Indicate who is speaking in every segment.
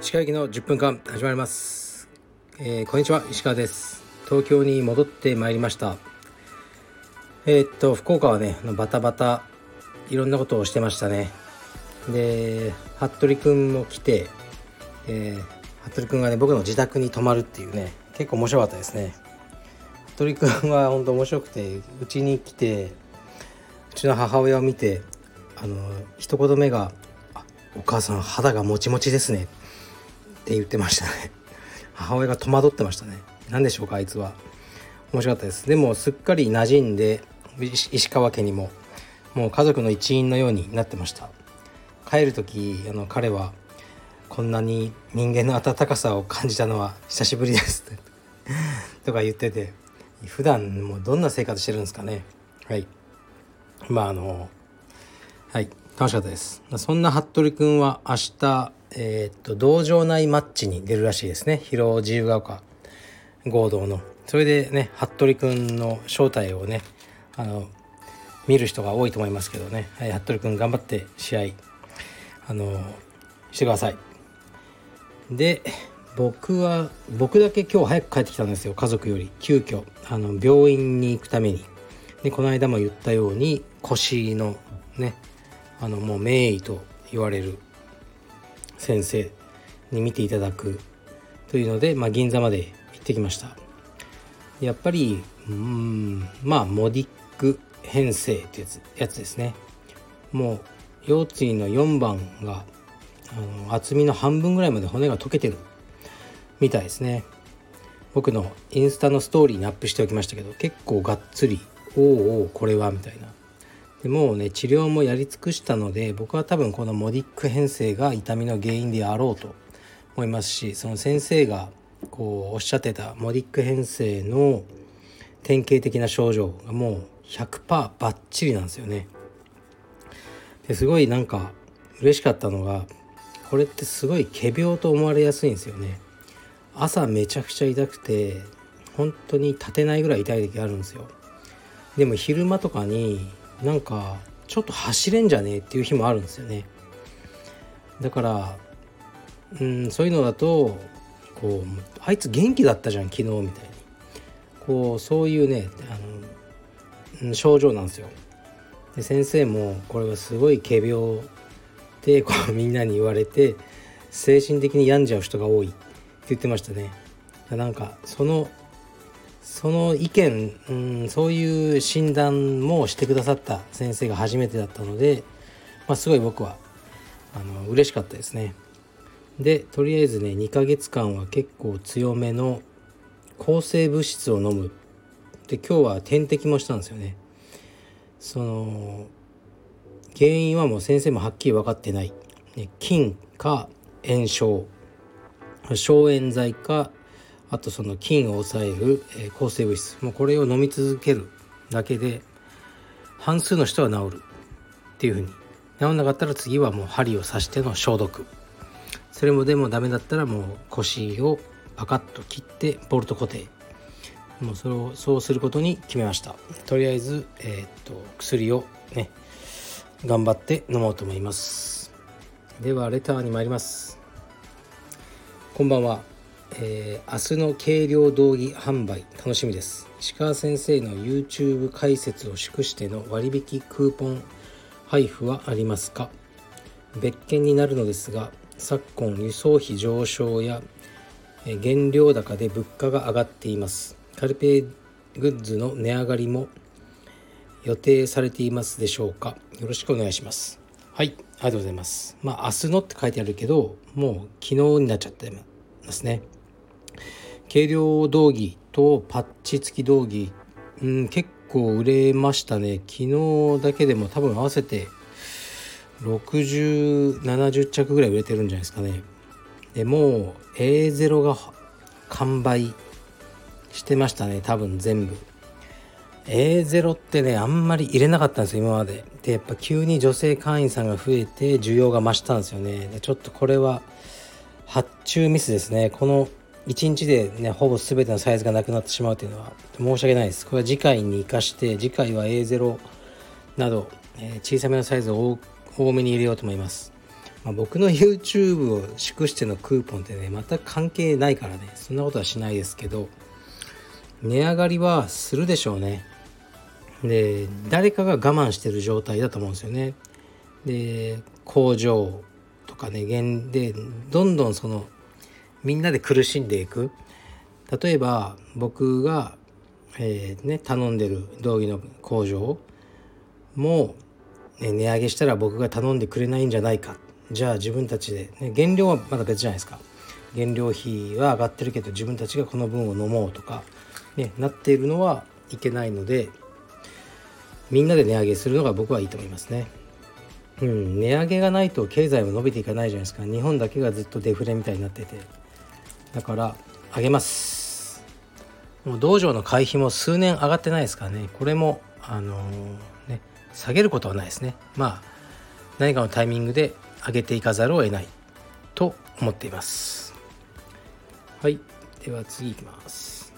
Speaker 1: 石川駅の10分間始まります、えー、こんにちは石川です。東京に戻ってまいりました。えー、っと福岡はねバタバタいろんなことをしてましたね。で服部くんも来て、えー、服部くんがね僕の自宅に泊まるっていうね結構面白かったですね。服部くんは本当面白くてうちに来てちの母親を見てあの一言目が「お母さん肌がもちもちですね」って言ってましたね。母親が戸惑ってましたね何でしょうかあいつは面白かったです。でもすっかり馴染んで石川家にももう家族の一員のようになってました。帰る時あの彼はこんなに人間の温かさを感じたのは久しぶりですとか言ってて普段もうどんな生活してるんですかね？はい。まああのはい楽しかったです。そんな服部君は明日えー、っと道場内マッチに出るらしいですね。広尾自由が丘合同の。それでね服部君の正体をねあの見る人が多いと思いますけどね、はい、服部君頑張って試合あのしてください。で僕は僕だけ今日早く帰ってきたんですよ。家族より。急遽。あの病院に行くために。でこの間も言ったように腰のねあのもう名医と言われる先生に見ていただくというので、まあ、銀座まで行ってきました。やっぱりうんまあモディック編成ってやつやつですね。もう腰椎の4番があの厚みの半分ぐらいまで骨が溶けてるみたいですね。僕のインスタのストーリーにアップしておきましたけど結構がっつりおおおこれはみたいな。でもうね治療もやり尽くしたので僕は多分このモディック変性が痛みの原因であろうと思いますしその先生がこうおっしゃってたモディック変性の典型的な症状がもう100%バッチリなんですよね。ですごいなんか嬉しかったのがこれってすごい仮病と思われやすいんですよね。朝めちゃくちゃ痛くて本当に立てないぐらい痛い時あるんですよ。でも昼間とかになんかちょっと走れんじゃねえっていう日もあるんですよね。だからうんそういうのだとこうあいつ元気だったじゃん昨日みたいにこうそういうねあの症状なんですよ。で先生もこれはすごい仮病でこうみんなに言われて精神的に病んじゃう人が多いって言ってましたね。なんかそのその意見、うん、そういう診断もしてくださった先生が初めてだったので、まあ、すごい僕はあの嬉しかったですね。でとりあえずね2ヶ月間は結構強めの抗生物質を飲む。で今日は点滴もしたんですよね。その原因はもう先生もはっきり分かってない。菌か炎症消炎剤かあとその菌を抑える、え抗生物質。もうこれを飲み続けるだけで半数の人は治るっていうふうに。治んなかったら次はもう針を刺しての消毒。それもでもダメだったらもう腰をパカッと切ってボルト固定。もうそれをそうすることに決めました。とりあえず、えー、っと薬をね頑張って飲もうと思います。ではレターに参ります。こんばんは、えー、明日の軽量道着販売楽しみです。石川先生の YouTube 解説を祝しての割引クーポン配布はありますか？別件になるのですが昨今輸送費上昇や原料高で物価が上がっています。カルペグッズの値上がりも予定されていますでしょうか？よろしくお願いします。はいありがとうございます。まあ明日のって書いてあるけどもう昨日になっちゃってますね。軽量道着とパッチ付き道着、うん、結構売れましたね。昨日だけでも多分合わせて6070着ぐらい売れてるんじゃないですかね。でもう A0 が完売してましたね。多分全部。A0 ってねあんまり入れなかったんですよ今まで。でやっぱ急に女性会員さんが増えて需要が増したんですよね。でちょっとこれは発注ミスですね。この1日でねほぼ全てのサイズがなくなってしまうというのは申し訳ないです。これは次回に生かして次回は A0 など、えー、小さめのサイズを多めに入れようと思います、まあ、僕の YouTube を祝してのクーポンってね全く関係ないからね。そんなことはしないですけど値上がりはするでしょうね。で誰かが我慢してる状態だと思うんですよね。で工場とかね現でどんどんそのみんなで苦しんでいく。例えば僕が、えー、ね、頼んでる道着の工場も、ね、値上げしたら僕が頼んでくれないんじゃないか。じゃあ自分たちで、ね、原料はまだ別じゃないですか。原料費は上がってるけど自分たちがこの分を飲もうとか、ね、なっているのはいけないのでみんなで値上げするのが僕はいいと思いますね。うん、値上げがないと経済も伸びていかないじゃないですか。日本だけがずっとデフレみたいになってて。だから上げます。もう道場の会費も数年上がってないですからね。これもあのー、ね下げることはないですね。まあ何かのタイミングで上げていかざるを得ない。と思っています。はい。では次いきます。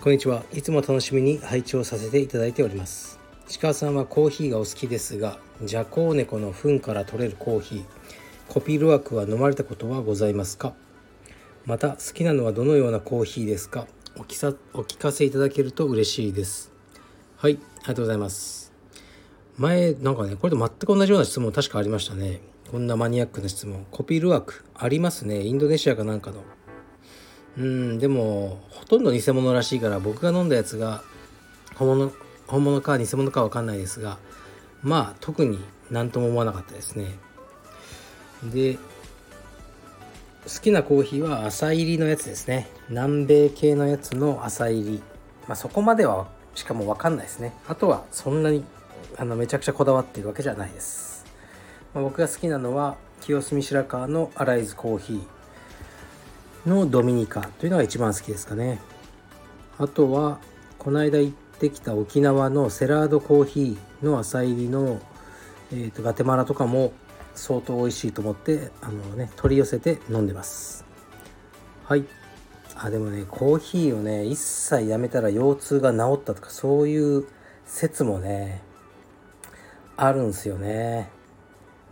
Speaker 1: こんにちは。いつも楽しみに拝聴させていただいております。鹿さんはコーヒーがお好きですがジャコウネコの糞から取れるコーヒー。コピールワークは飲まれたことはございますか？また好きなのはどのようなコーヒーですか？おきさお聞かせいただけると嬉しいです。はいありがとうございます。前なんかねこれと全く同じような質問確かありましたね。こんなマニアックな質問。コピールワークありますね。インドネシアかなんかの。うんでもほとんど偽物らしいから僕が飲んだやつが本物本物か偽物か分かんないですがまあ特に何とも思わなかったですね。で好きなコーヒーは朝入りのやつですね。南米系のやつの朝入り。まあそこまではしかも分かんないですね。あとはそんなにあのめちゃくちゃこだわってるわけじゃないです、まあ、僕が好きなのは清澄白河のアライズコーヒーのドミニカというのが一番好きですかね。あとはこの間行ってきた沖縄のセラードコーヒーの朝入りの、えーと、ガテマラとかも相当美味しいと思ってあの、ね、取り寄せて飲んでます。はい。あでもねコーヒーをね一切やめたら腰痛が治ったとかそういう説もねあるんすよね。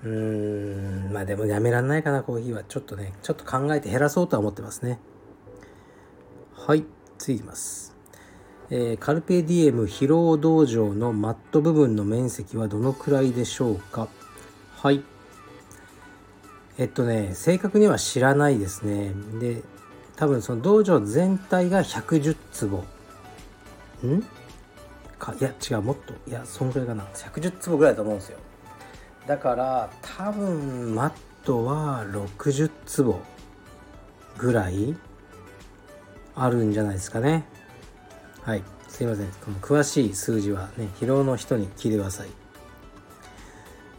Speaker 1: うーん。まあでもやめらんないかなコーヒーは。ちょっとねちょっと考えて減らそうとは思ってますね。はい。次いきます。えー、カルペディエム疲労道場のマット部分の面積はどのくらいでしょうか？はい。えっとね正確には知らないですね。で多分その道場全体が110坪。ん？かいや違うもっと。いやそんぐらいかな。110坪ぐらいだと思うんですよ。だから多分マットは60坪ぐらいあるんじゃないですかね。はい。すいません。この詳しい数字はね疲労の人に聞いてください。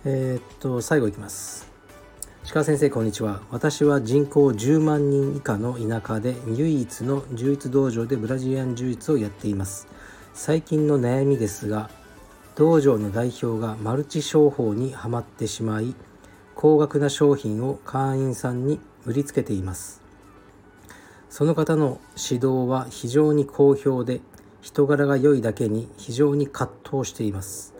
Speaker 1: えー、っと最後いきます。鹿先生こんにちは。私は人口10万人以下の田舎で唯一の柔術道場でブラジリアン柔術をやっています。最近の悩みですが道場の代表がマルチ商法にはまってしまい高額な商品を会員さんに売りつけています。その方の指導は非常に好評で人柄が良いだけに非常に葛藤しています。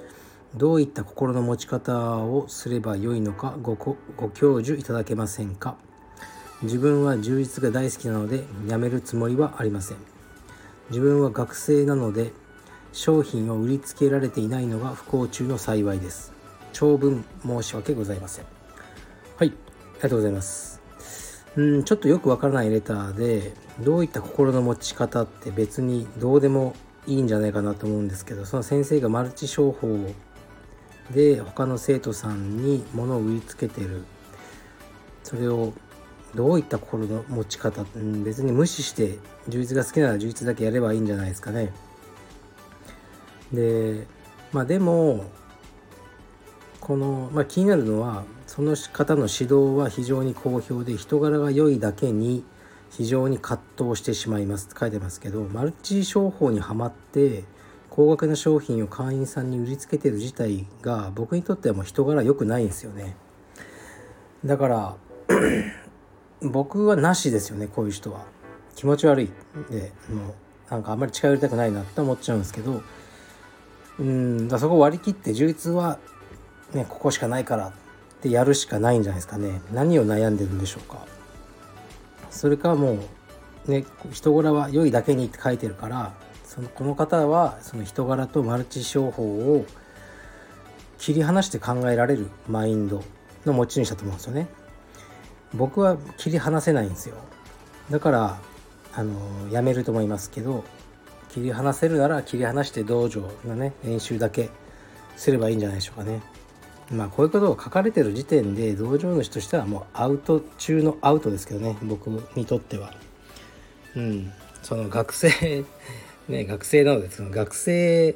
Speaker 1: どういった心の持ち方をすればよいのかごご教授いただけませんか？自分は充実が大好きなのでやめるつもりはありません。自分は学生なので商品を売りつけられていないのが不幸中の幸いです。長文申し訳ございません。はいありがとうございます。うんちょっとよくわからないレターでどういった心の持ち方って別にどうでもいいんじゃないかなと思うんですけどその先生がマルチ商法をで他の生徒さんに物を売りつけてる。それをどういった心の持ち方うん別に無視して充実が好きなら充実だけやればいいんじゃないですかね。でまあでもこの、まあ、気になるのはその方の指導は非常に好評で人柄が良いだけに非常に葛藤してしまいますって書いてますけどマルチ商法にはまって高額な商品を会員さんに売りつけてる自体が僕にとってはもう人柄良くないんですよね。だから 僕はなしですよねこういう人は。気持ち悪いでもうなんかあんまり近寄りたくないなって思っちゃうんですけど。うんだそこ割り切って充実はねここしかないからってやるしかないんじゃないですかね。何を悩んでるんでしょうか。それかもうね人柄は良いだけにって書いてるからそのこの方はその人柄とマルチ商法を切り離して考えられるマインドの持ち主だと思うんですよね。僕は切り離せないんですよ。だからあのやめると思いますけど切り離せるなら切り離して道場のね練習だけすればいいんじゃないでしょうかね。まあこういうことを書かれてる時点で道場主としてはもうアウト中のアウトですけどね僕にとっては。うん。その学生ね学生なのでその学生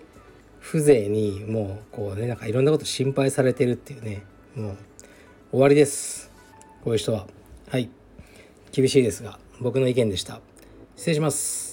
Speaker 1: 風情にもうこうねなんかいろんなこと心配されてるっていうねもう終わりです。こういう人は。はい。厳しいですが僕の意見でした。失礼します。